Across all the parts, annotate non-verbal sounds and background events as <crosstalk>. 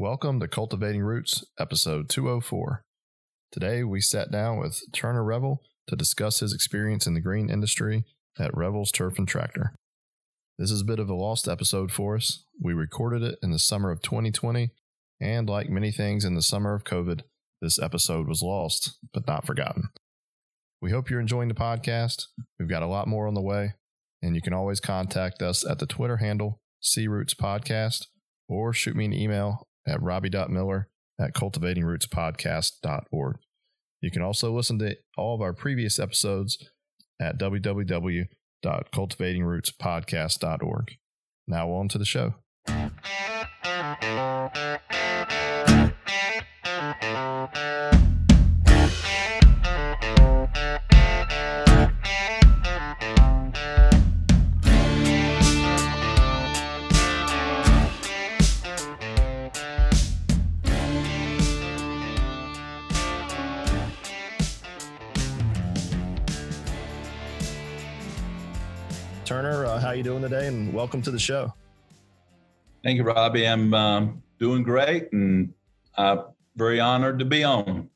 Welcome to Cultivating Roots, episode 204. Today we sat down with Turner Revels to discuss his experience in the green industry at Revels Turf and Tractor. This is a bit of a lost episode for us. We recorded it in the summer of 2020, and like many things in the summer of COVID, this episode was lost, but not forgotten. We hope you're enjoying the podcast. We've got a lot more on the way, and you can always contact us at the Twitter handle, C Roots Podcast, or shoot me an email at robbie.miller at cultivatingrootspodcast.org. You can also listen to all of our previous episodes at www.cultivatingrootspodcast.org. Now on to the show. Turner, uh, how you doing today? And welcome to the show. Thank you, Robbie. I'm um, doing great, and I'm very honored to be on.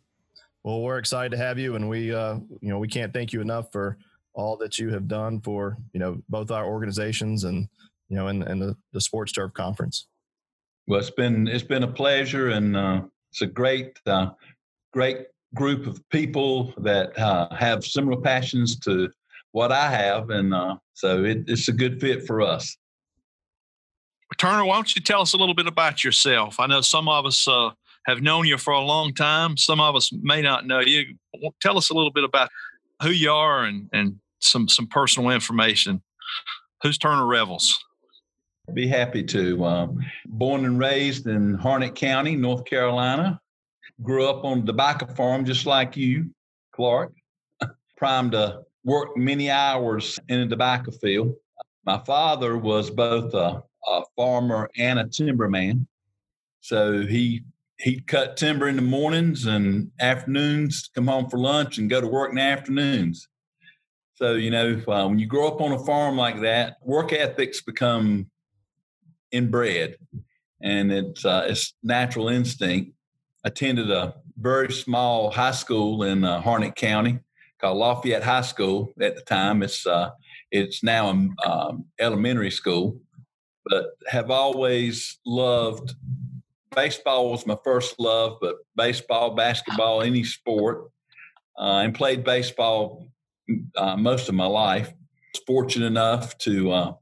Well, we're excited to have you, and we, uh, you know, we can't thank you enough for all that you have done for, you know, both our organizations and, you know, and, and the, the Sports Turf Conference. Well, it's been it's been a pleasure, and uh, it's a great uh, great group of people that uh, have similar passions to what I have, and uh, so it, it's a good fit for us. Turner, why don't you tell us a little bit about yourself? I know some of us uh, have known you for a long time. Some of us may not know you. Tell us a little bit about who you are and, and some some personal information. Who's Turner Revels? Be happy to. Um, born and raised in Harnett County, North Carolina. Grew up on the tobacco farm just like you, Clark. <laughs> Primed to work many hours in a tobacco field. My father was both a, a farmer and a timberman. So he he'd cut timber in the mornings and afternoons, come home for lunch and go to work in the afternoons. So, you know, uh, when you grow up on a farm like that, work ethics become inbred and it's, uh, it's natural instinct. Attended a very small high school in uh, Harnett County called Lafayette High School at the time. It's, uh, it's now an um, elementary school, but have always loved baseball was my first love, but baseball, basketball, any sport, uh, and played baseball uh, most of my life. Was fortunate enough to uh,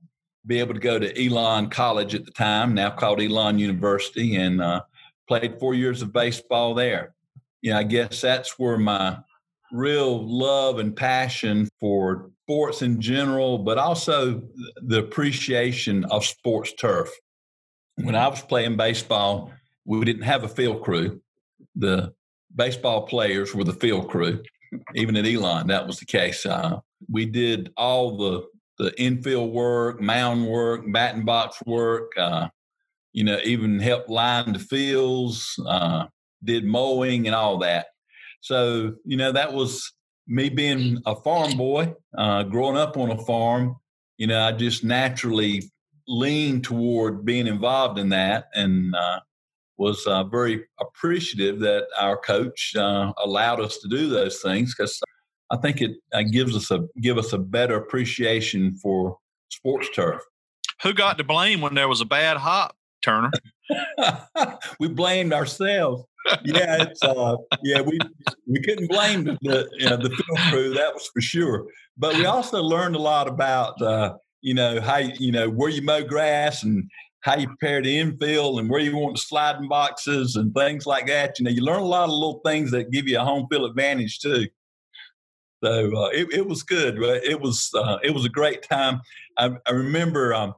be able to go to Elon College at the time, now called Elon University, and uh, played four years of baseball there. You know, I guess that's where my real love and passion for sports in general, but also the appreciation of sports turf. When I was playing baseball, we didn't have a field crew. The baseball players were the field crew. Even at Elon, that was the case. Uh, we did all the the infield work, mound work, batting box work. Uh, you know, even helped line the fields, uh, did mowing and all that. So you know, that was me being a farm boy, uh, growing up on a farm. You know, I just naturally leaned toward being involved in that, and uh, was uh, very appreciative that our coach uh, allowed us to do those things because I think it uh, gives us a give us a better appreciation for sports turf. Who got to blame when there was a bad hop, Turner? <laughs> we blamed ourselves. Yeah, uh, yeah, we we couldn't blame the the, you know, the film crew that was for sure. But we also learned a lot about uh, you know how you know where you mow grass and how you prepare the infield and where you want the sliding boxes and things like that. You know, you learn a lot of little things that give you a home field advantage too. So uh, it, it was good. It was uh, it was a great time. I, I remember um,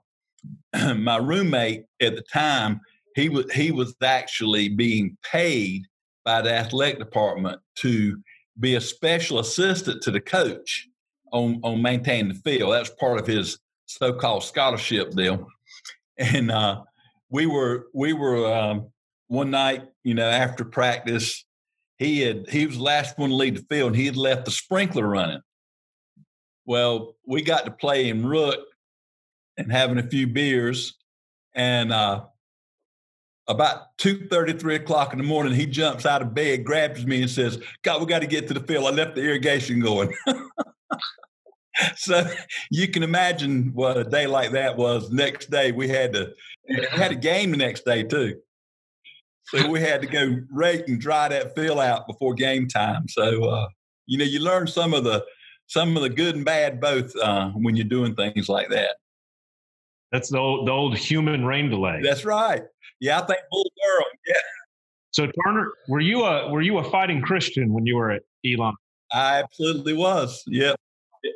<clears throat> my roommate at the time. He was he was actually being paid by the athletic department to be a special assistant to the coach on on maintaining the field. That's part of his so-called scholarship deal and uh, we were we were um, one night, you know, after practice, he had he was the last one to leave the field, and he had left the sprinkler running. Well, we got to play in Rook and having a few beers, and uh, about two thirty, three o'clock in the morning, he jumps out of bed, grabs me, and says, God, we got to get to the field. I left the irrigation going. <laughs> so you can imagine what a day like that was. Next day, we had to we had a game the next day too. So we had to go rake and dry that field out before game time. So uh, you know, you learn some of the some of the good and bad both uh, when you're doing things like that. That's the old, the old human rain delay. That's right. Yeah, I think Bull Durham. Yeah. So Turner, were you a were you a fighting Christian when you were at Elon? I absolutely was. Yep.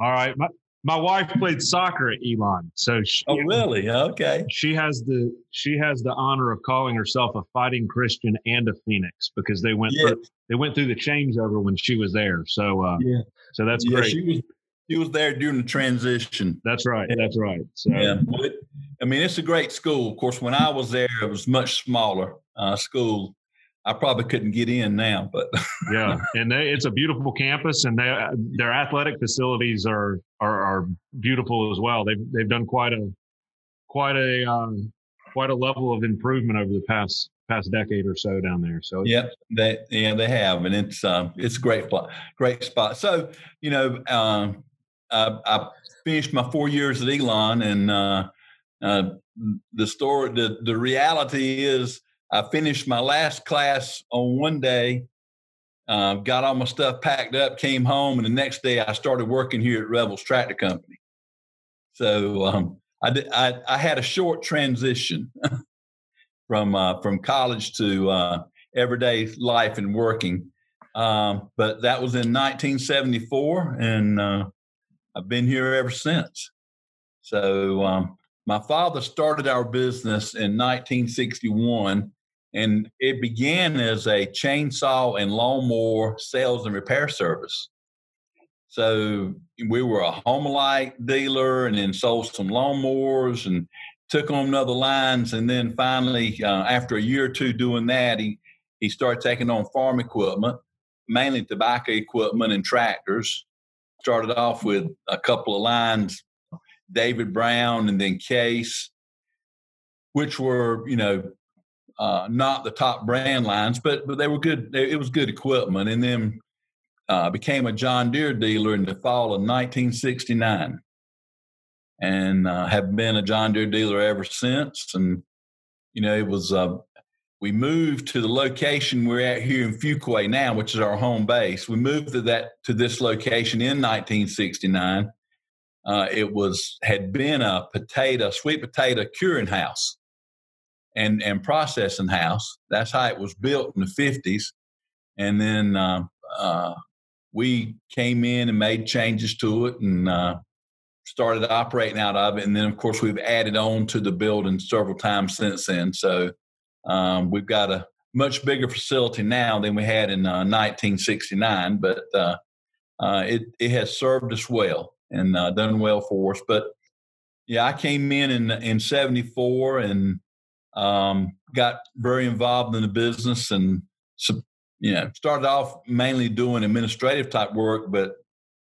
All right. My, my wife played soccer at Elon, so she, oh really? Okay. She has the she has the honor of calling herself a fighting Christian and a Phoenix because they went through, they went through the changeover when she was there. So uh, yeah, so that's yeah, great. She was she was there during the transition. That's right. That's right. So yeah, I mean it's a great school. Of course, when I was there, it was much smaller uh, school. I probably couldn't get in now, but yeah, <laughs> and they, it's a beautiful campus, and they, their athletic facilities are, are, are beautiful as well. They've they've done quite a quite a um, quite a level of improvement over the past past decade or so down there. So yeah, they yeah they have, and it's um, it's a great spot, great spot. So you know, um, I, I finished my four years at Elon, and uh, uh, the story, the the reality is I finished my last class on one day, uh, got all my stuff packed up, came home, and the next day I started working here at Revels Tractor Company. So um, I, did, I, I had a short transition <laughs> from uh, from college to uh, everyday life and working, um, but that was in 1974, and uh, I've been here ever since. So um, my father started our business in 1961 and it began as a chainsaw and lawnmower sales and repair service. So we were a Homelite dealer and then sold some lawnmowers and took on other lines. And then finally, uh, after a year or two doing that, he, he started taking on farm equipment, mainly tobacco equipment and tractors. Started off with a couple of lines, David Brown and then Case, which were, you know, uh, not the top brand lines, but but they were good. It was good equipment, and then uh, became a John Deere dealer in the fall of 1969, and uh, have been a John Deere dealer ever since. And you know, it was uh, we moved to the location we're at here in Fuquay now, which is our home base. We moved to that to this location in 1969. Uh, it was had been a potato sweet potato curing house and and processing house. That's how it was built in the fifties, and then uh, uh, we came in and made changes to it and uh, started operating out of it. And then, of course, we've added on to the building several times since then. So um, we've got a much bigger facility now than we had in 1969, uh, but uh, it it has served us well and done well for us. But yeah, I came in in in '74 and um, got very involved in the business and you know started off mainly doing administrative type work, but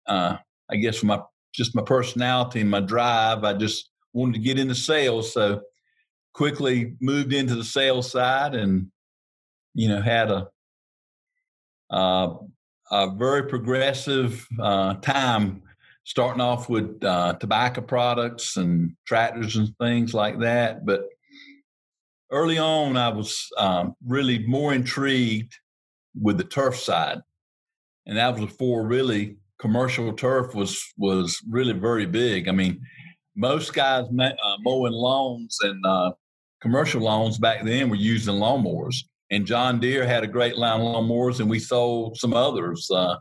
uh, I guess my just my personality and my drive, I just wanted to get into sales. So quickly moved into the sales side and you know had a uh, a very progressive uh, time starting off with uh, tobacco products and tractors and things like that but early on, I was um, really more intrigued with the turf side, and that was before really commercial turf was was really very big. I mean, most guys uh, mowing lawns and uh, commercial lawns back then were using lawnmowers, and John Deere had a great line of lawnmowers, and we sold some others, uh,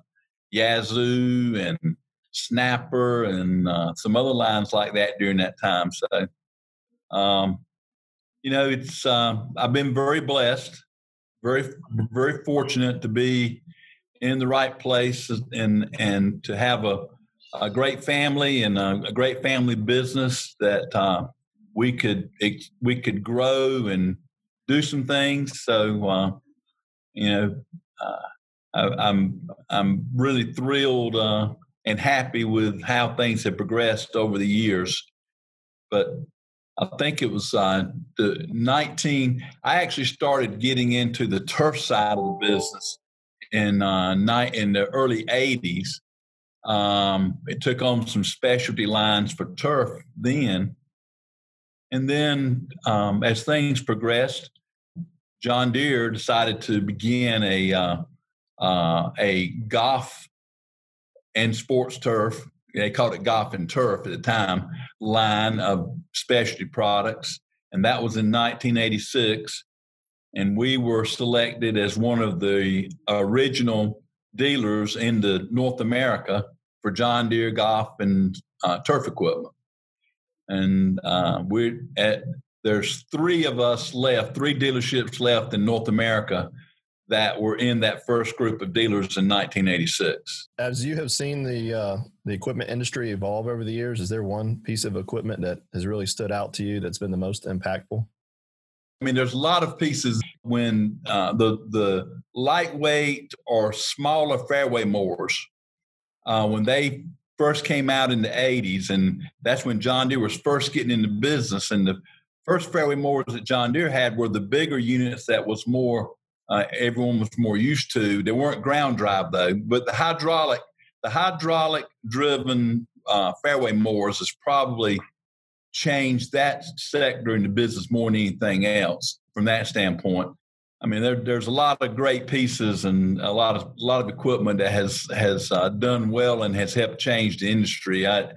Yazoo and Snapper, and uh, some other lines like that during that time. So. Um, you know, it's uh, I've been very blessed, very very fortunate to be in the right place and and to have a a great family and a, a great family business that uh, we could we could grow and do some things. So uh, you know, uh, I, I'm, I'm really thrilled uh, and happy with how things have progressed over the years. But I think it was uh, the 19. I actually started getting into the turf side of the business in uh, night in the early 80s. Um, it took on some specialty lines for turf then, and then um, as things progressed, John Deere decided to begin a uh, uh, a golf and sports turf they called it golf and turf at the time line of specialty products. And that was in 1986 and we were selected as one of the original dealers into north america for john deere golf and uh, turf equipment. And uh, we're at there's three of us left three dealerships left in north america that were in that first group of dealers in 1986. As you have seen the uh, the equipment industry evolve over the years, is there one piece of equipment that has really stood out to you that's been the most impactful? I mean, there's a lot of pieces when uh, the the lightweight or smaller fairway mowers uh, when they first came out in the 80s, and that's when John Deere was first getting into business. And the first fairway mowers that John Deere had were the bigger units that was more uh, everyone was more used to. They weren't ground drive though, but the hydraulic, the hydraulic driven uh, fairway mowers has probably changed that sector in the business more than anything else. From that standpoint, I mean, there, there's a lot of great pieces and a lot of a lot of equipment that has has uh, done well and has helped change the industry. I,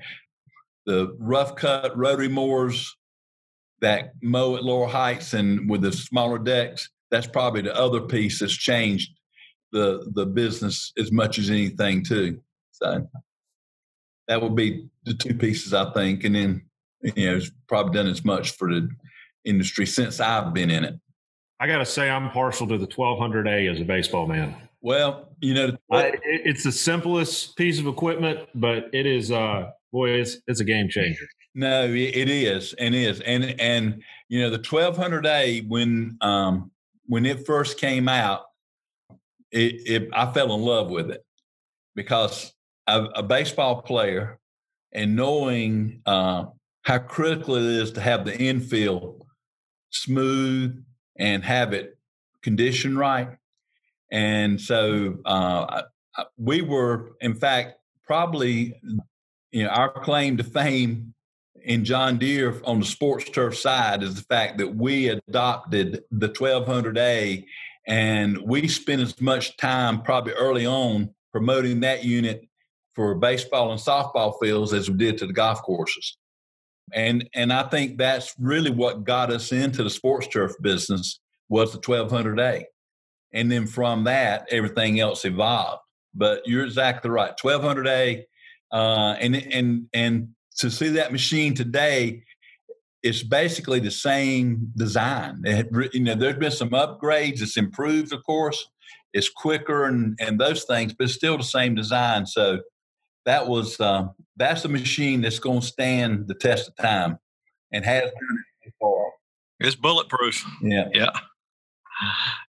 the rough cut rotary mowers that mow at lower heights and with the smaller decks that's probably the other piece that's changed the the business as much as anything too. So that would be the two pieces I think, and then you know it's probably done as much for the industry since I've been in it. I got to say, I'm partial to the 1200A as a baseball man. Well, you know, I, it's the simplest piece of equipment, but it is, uh, boy, it's it's a game changer. No, it is, and is, and and you know, the 1200A when um, when it first came out, it, it, I fell in love with it because a, a baseball player and knowing uh, how critical it is to have the infield smooth and have it conditioned right. And so uh, we were, in fact, probably, you know, our claim to fame in John Deere on the sports turf side is the fact that we adopted the 1200A and we spent as much time probably early on promoting that unit for baseball and softball fields as we did to the golf courses. And and I think that's really what got us into the sports turf business was the 1200A. And then from that, everything else evolved. But you're exactly right. 1200A, uh, and and and to see that machine today, it's basically the same design. It, you know, there's been some upgrades. It's improved, of course. It's quicker and and those things, but it's still the same design. So that was uh, that's a machine that's going to stand the test of time and has done it before. It's bulletproof. Yeah, yeah.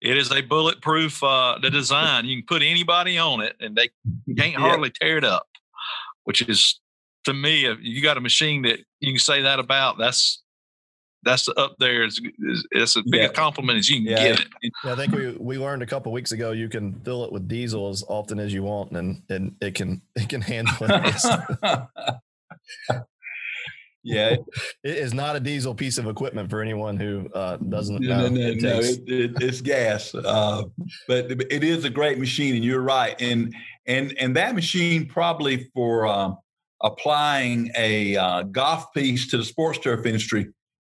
It is a bulletproof uh, the design. You can put anybody on it, and they can't <laughs> yeah. hardly tear it up, which is to me, if you got a machine that you can say that about, that's that's up there. It's, it's as big yeah. a compliment as you can yeah. get it. Yeah, I think we we learned a couple weeks ago you can fill it with diesel as often as you want, and and it can <laughs> it can handle it. <laughs> yeah, <laughs> it is not a diesel piece of equipment for anyone who uh, doesn't no, know. No, no, it no, it, it, it's gas, uh, but it is a great machine, and you're right, and and and that machine probably for. Um, applying a uh, golf piece to the sports turf industry,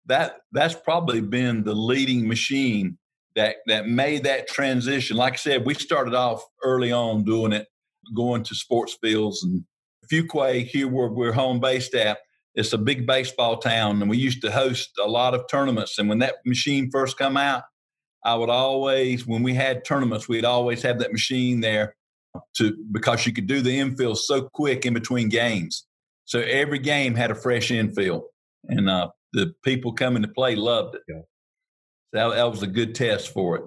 that that's probably been the leading machine that that made that transition. Like I said, we started off early on doing it, going to sports fields and Fuquay here where we're home based at. It's a big baseball town, and we used to host a lot of tournaments. And when that machine first come out, I would always, when we had tournaments, we'd always have that machine there to because you could do the infield so quick in between games. So every game had a fresh infield, and uh, the people coming to play loved it. Yeah. That, that was a good test for it.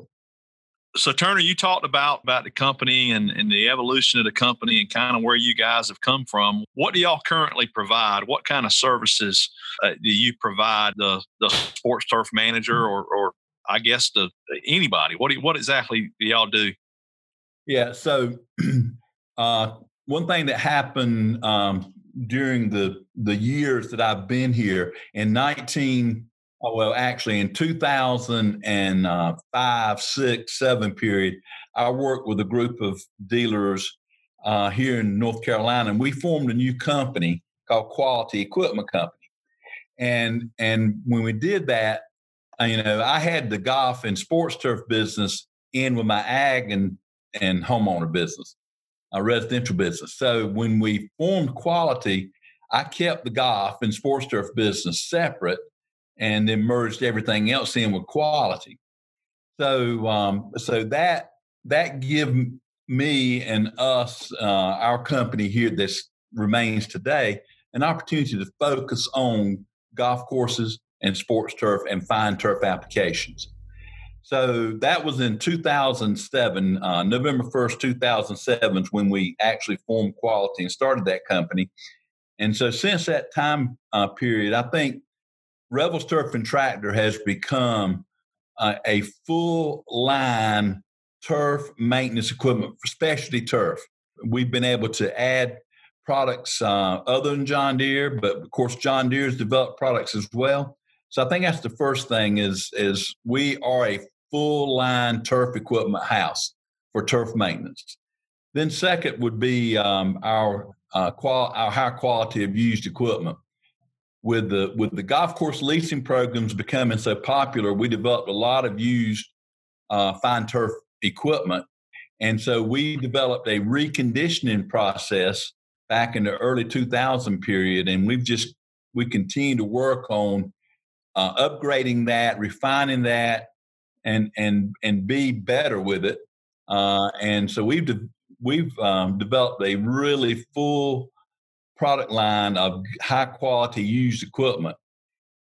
So Turner, you talked about about the company and, and the evolution of the company and kind of where you guys have come from. What do y'all currently provide? What kind of services uh, do you provide the the sports turf manager or, or I guess the anybody? What do you, what exactly do y'all do? Yeah, so <clears throat> uh, one thing that happened um, during the the years that I've been here in 19 Oh, well, actually, in 2005, six, seven period, I worked with a group of dealers uh, here in North Carolina, and we formed a new company called Quality Equipment Company. And and when we did that, uh, you know, I had the golf and sports turf business in with my ag and and homeowner business, a residential business. So when we formed Quality, I kept the golf and sports turf business separate and then merged everything else in with quality. So, um, so that that give me and us, uh, our company here that remains today, an opportunity to focus on golf courses and sports turf and fine turf applications. So that was in 2007, uh, November 1st, 2007, is when we actually formed Quality and started that company. And so since that time uh, period, I think Revels Turf and Tractor has become uh, a full line turf maintenance equipment for specialty turf. We've been able to add products uh, other than John Deere, but of course John Deere's developed products as well. So I think that's the first thing is is we are a full line turf equipment house for turf maintenance. Then second would be um, our uh, qual- our high quality of used equipment with the with the golf course leasing programs becoming so popular, we developed a lot of used uh, fine turf equipment, and so we developed a reconditioning process back in the early 2000 period, and we've just we continue to work on uh, upgrading that, refining that, and and and be better with it. Uh, and so we've de- we've um, developed a really full product line of high quality used equipment.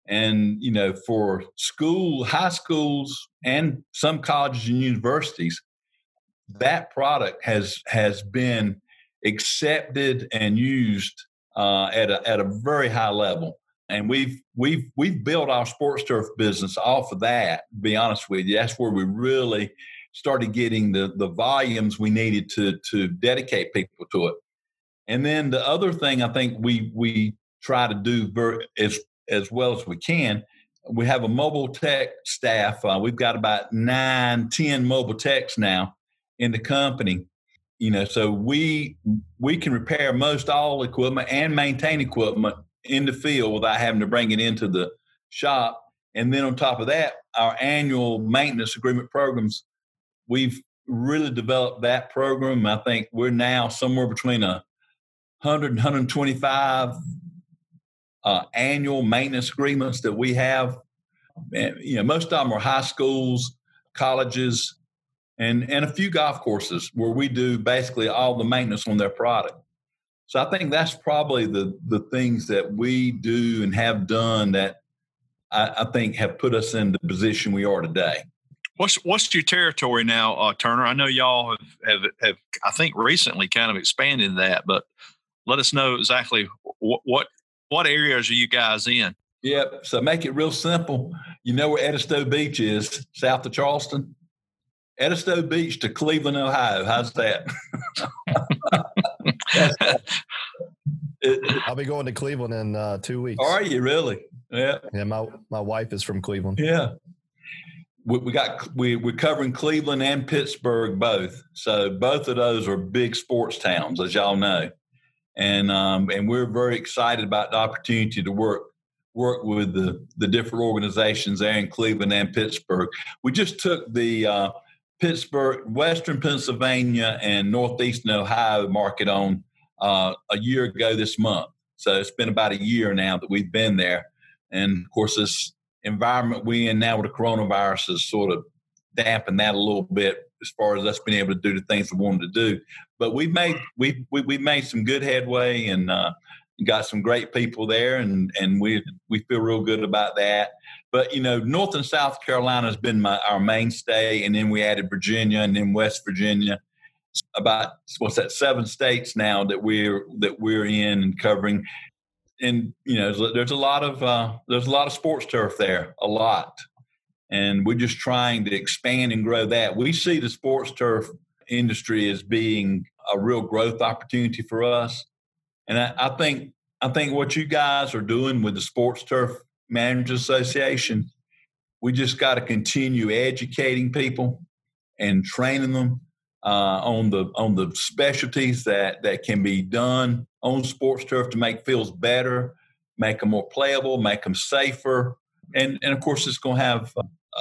And, you know, for school, high schools, and some colleges and universities, that product has has been accepted and used uh, at a at a very high level. And we've we've we've built our sports turf business off of that. To be honest with you, that's where we really started getting the the volumes we needed to to dedicate people to it. And then the other thing I think we we try to do as as well as we can. We have a mobile tech staff. Uh, we've got about nine, ten mobile techs now in the company. You know, so we we can repair most all equipment and maintain equipment in the field without having to bring it into the shop. And then on top of that, our annual maintenance agreement programs, we've really developed that program. I think we're now somewhere between a 100 and 125 uh, annual maintenance agreements that we have. And, you know, most of them are high schools, colleges, and and a few golf courses where we do basically all the maintenance on their product. So I think that's probably the the things that we do and have done that I, I think have put us in the position we are today. What's what's your territory now, uh, Turner? I know y'all have, have have I think recently kind of expanded that, but let us know exactly what what, what areas are you guys in? Yep. So make it real simple. You know where Edisto Beach is, south of Charleston? Edisto Beach to Cleveland, Ohio. How's that? <laughs> <laughs> I'll be going to Cleveland in uh, two weeks. Are you really? Yeah. Yeah. My my wife is from Cleveland. Yeah. We, we got we we're covering Cleveland and Pittsburgh both. So both of those are big sports towns, as y'all know and um, and we're very excited about the opportunity to work work with the the different organizations there in Cleveland and Pittsburgh. We just took the uh, Pittsburgh, Western Pennsylvania, and Northeastern Ohio market on uh, a year ago this month. So it's been about a year now that we've been there, and of course this environment we're in now with the coronavirus has sort of dampened that a little bit as far as us being able to do the things we wanted to do. But we've made we we made some good headway, and uh, got some great people there, and and we we feel real good about that. But you know, North and South Carolina has been my our mainstay, and then we added Virginia, and then West Virginia. About what's that? Seven states now that we're that we're in and covering, and you know, there's a lot of uh, there's a lot of sports turf there, a lot, and we're just trying to expand and grow that. We see the sports turf industry as being a real growth opportunity for us and I, I think I think what you guys are doing with the Sports Turf Managers Association, we just got to continue educating people and training them uh, on the on the specialties that that can be done on sports turf to make fields better, make them more playable, make them safer, and and of course it's going to have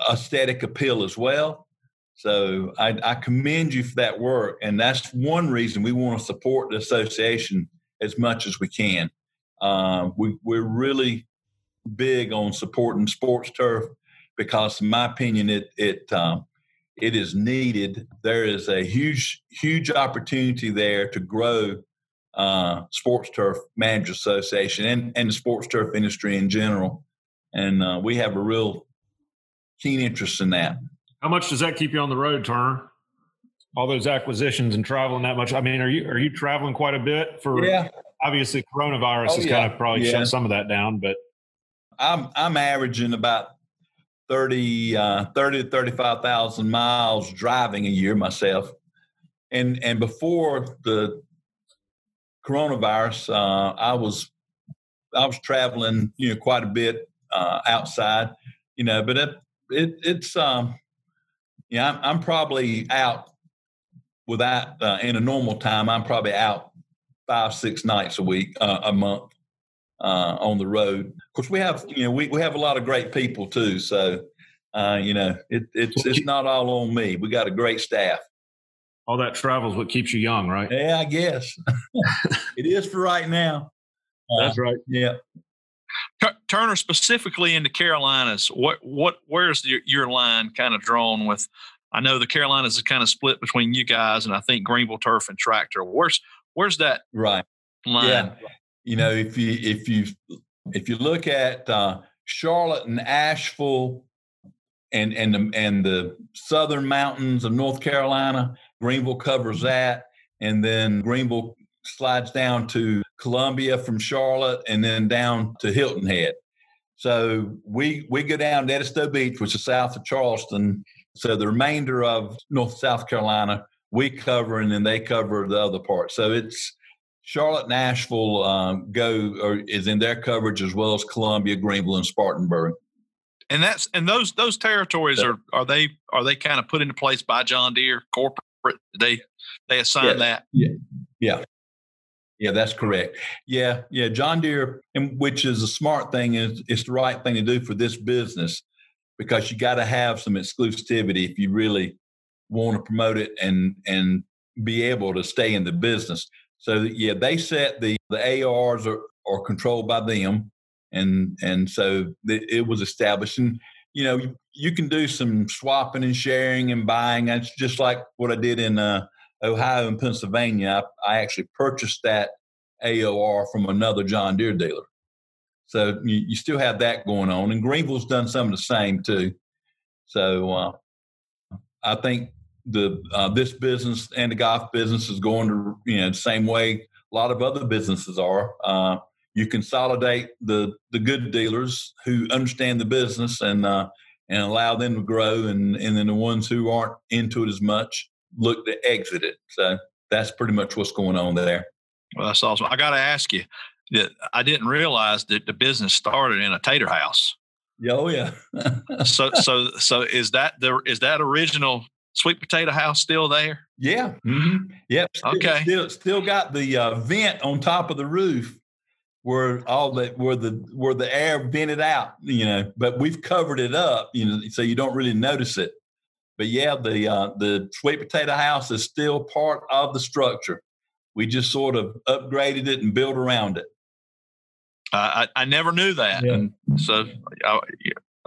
aesthetic appeal as well. So I, I commend you for that work, and that's one reason we want to support the association as much as we can. Uh, we, we're really big on supporting sports turf because, in my opinion, it it um, it is needed. There is a huge huge opportunity there to grow uh, sports turf manager association and and the sports turf industry in general, and uh, we have a real keen interest in that. How much does that keep you on the road, Turner? all those acquisitions and traveling that much. I mean, are you are you traveling quite a bit for? Yeah. Obviously, coronavirus oh, has yeah. kind of probably yeah. shut some of that down, but I'm I'm averaging about 30, uh, 30 to thirty five thousand miles driving a year myself, and and before the coronavirus, uh, I was I was traveling, you know, quite a bit uh, outside, you know, but it, it it's um, yeah, I'm, I'm probably out without uh, in a normal time, I'm probably out five six nights a week, uh, a month uh, on the road. Of course, we have you know we, we have a lot of great people too, so uh, you know it, it's it's not all on me. We got a great staff. All that travel is what keeps you young, right? Yeah, I guess <laughs> it is for right now. That's right. Yeah. Turner specifically in the Carolinas, what what where's your, your line kind of drawn with I know the Carolinas is kind of split between you guys and I think Greenville Turf and Tractor. Where's where's that right line? Yeah. You know, if you if you if you look at uh, Charlotte and Asheville and and the, and the southern mountains of North Carolina, Greenville covers that, and then Greenville slides down to Columbia from Charlotte, and then down to Hilton Head. So we we go down to Edisto Beach, which is south of Charleston, so the remainder of North South Carolina we cover, and then they cover the other part. So it's Charlotte, Asheville um, go or is in their coverage as well as Columbia, Greenville, and Spartanburg. And that's and those those territories are are they are they kind of put into place by John Deere corporate? They they assign yeah, that. Yeah, yeah, yeah. That's correct. Yeah, yeah. John Deere, and which is a smart thing, is it's the right thing to do for this business because you got to have some exclusivity if you really want to promote it and and be able to stay in the business. So yeah, they set the the AORs are, are controlled by them, and and so the, it was established. And you know you, you, can do some swapping and sharing and buying. That's just like what I did in uh, Ohio and Pennsylvania. I, I actually purchased that AOR from another John Deere dealer. So you, you, still have that going on, and Greenville's done some of the same too. So uh, I think the uh, this business and the golf business is going to you know the same way a lot of other businesses are. Uh, you consolidate the the good dealers who understand the business and uh, and allow them to grow, and and then the ones who aren't into it as much look to exit it. So that's pretty much what's going on there. Well, that's awesome. I got to ask you, that I didn't realize that the business started in a tater house. Oh yeah. <laughs> so so so is that the is that original sweet potato house still there? Yeah. Mm-hmm. Yep. Still, okay. Still still got the uh, vent on top of the roof where all the where the where the air vented out, you know, but we've covered it up, you know, so you don't really notice it. But yeah, the uh, the sweet potato house is still part of the structure. We just sort of upgraded it and built around it. I, I never knew that, yeah. and so I,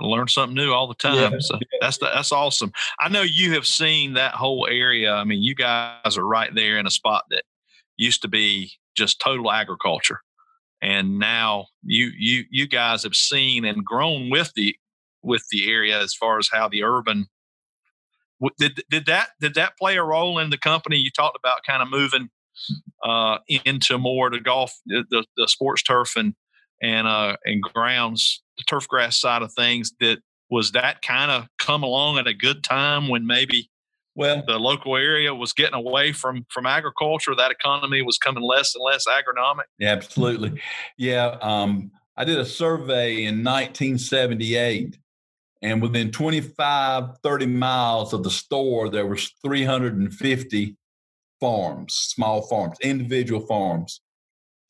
I learn something new all the time. Yeah. So that's the, that's awesome. I know you have seen that whole area. I mean, you guys are right there in a spot that used to be just total agriculture, and now you you you guys have seen and grown with the with the area as far as how the urban did did that did that play a role in the company you talked about kind of moving uh, into more the golf the, the sports turf and and uh, and grounds the turf grass side of things that was that kind of come along at a good time when maybe well the local area was getting away from from agriculture that economy was coming less and less agronomic? Yeah absolutely. Yeah um, i did a survey in 1978 and within 25 30 miles of the store there was 350 farms small farms individual farms.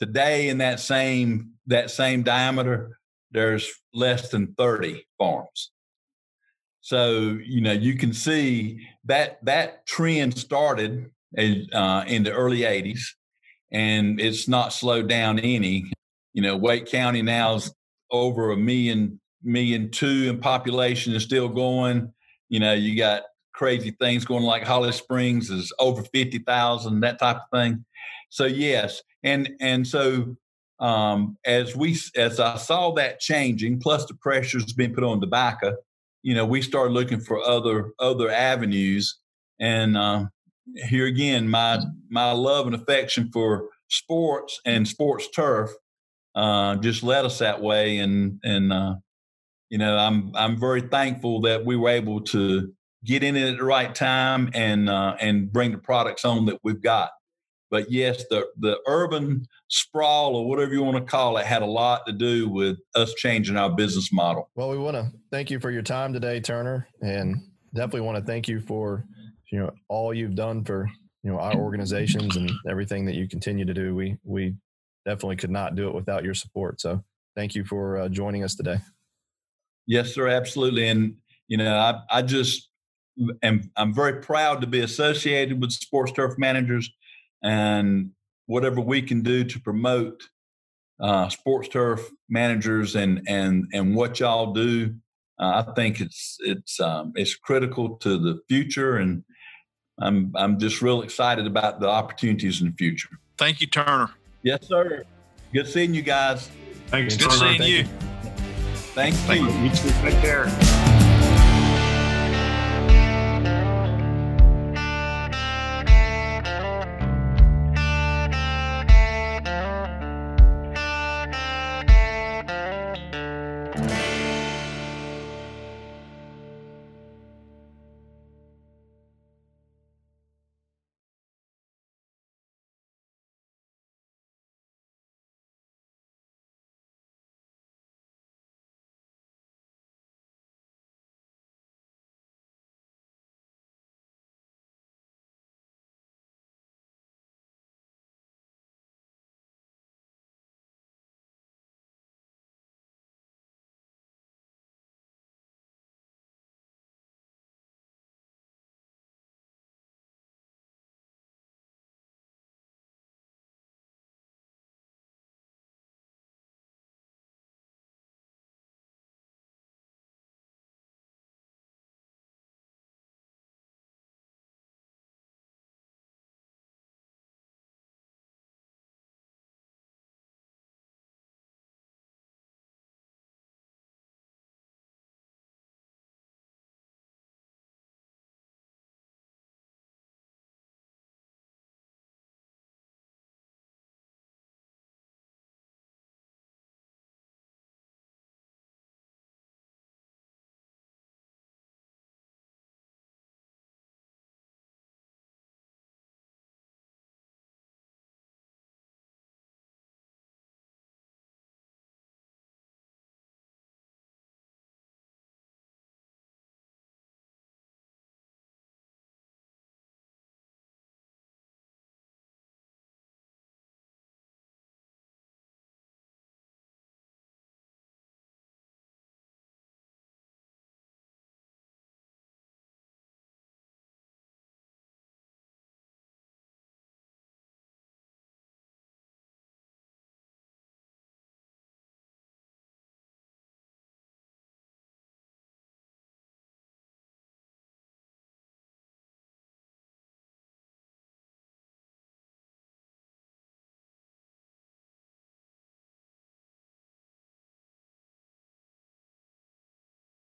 Today in that same that same diameter there's less than 30 farms. So you know you can see that that trend started uh, in the early 80s and it's not slowed down any. You know wake county now is over a million million two in population is still going. You know you got crazy things going like holly springs is over 50000 that type of thing. So yes and and so um, as we as i saw that changing plus the pressures being put on tobacco you know, we started looking for other other avenues. And uh, here again, my my love and affection for sports and sports turf uh, just led us that way. And and uh, you know, I'm I'm very thankful that we were able to get in it at the right time and uh, and bring the products on that we've got. But yes, the the urban sprawl or whatever you want to call it had a lot to do with us changing our business model. Well, we want to thank you for your time today, Turner, and definitely want to thank you for you know all you've done for you know our organizations and everything that you continue to do. We we definitely could not do it without your support. So thank you for uh, joining us today. Yes, sir, absolutely. And you know, I I just am I'm very proud to be associated with Sports Turf Managers, and whatever we can do to promote uh, sports turf managers and and and what y'all do. Uh, I think it's it's um, it's critical to the future, and I'm I'm just real excited about the opportunities in the future. Thank you, Turner. Yes, sir. Good seeing you guys. Thanks. Good Turner. seeing Thank you. you. Thank you. Thank you. Take care.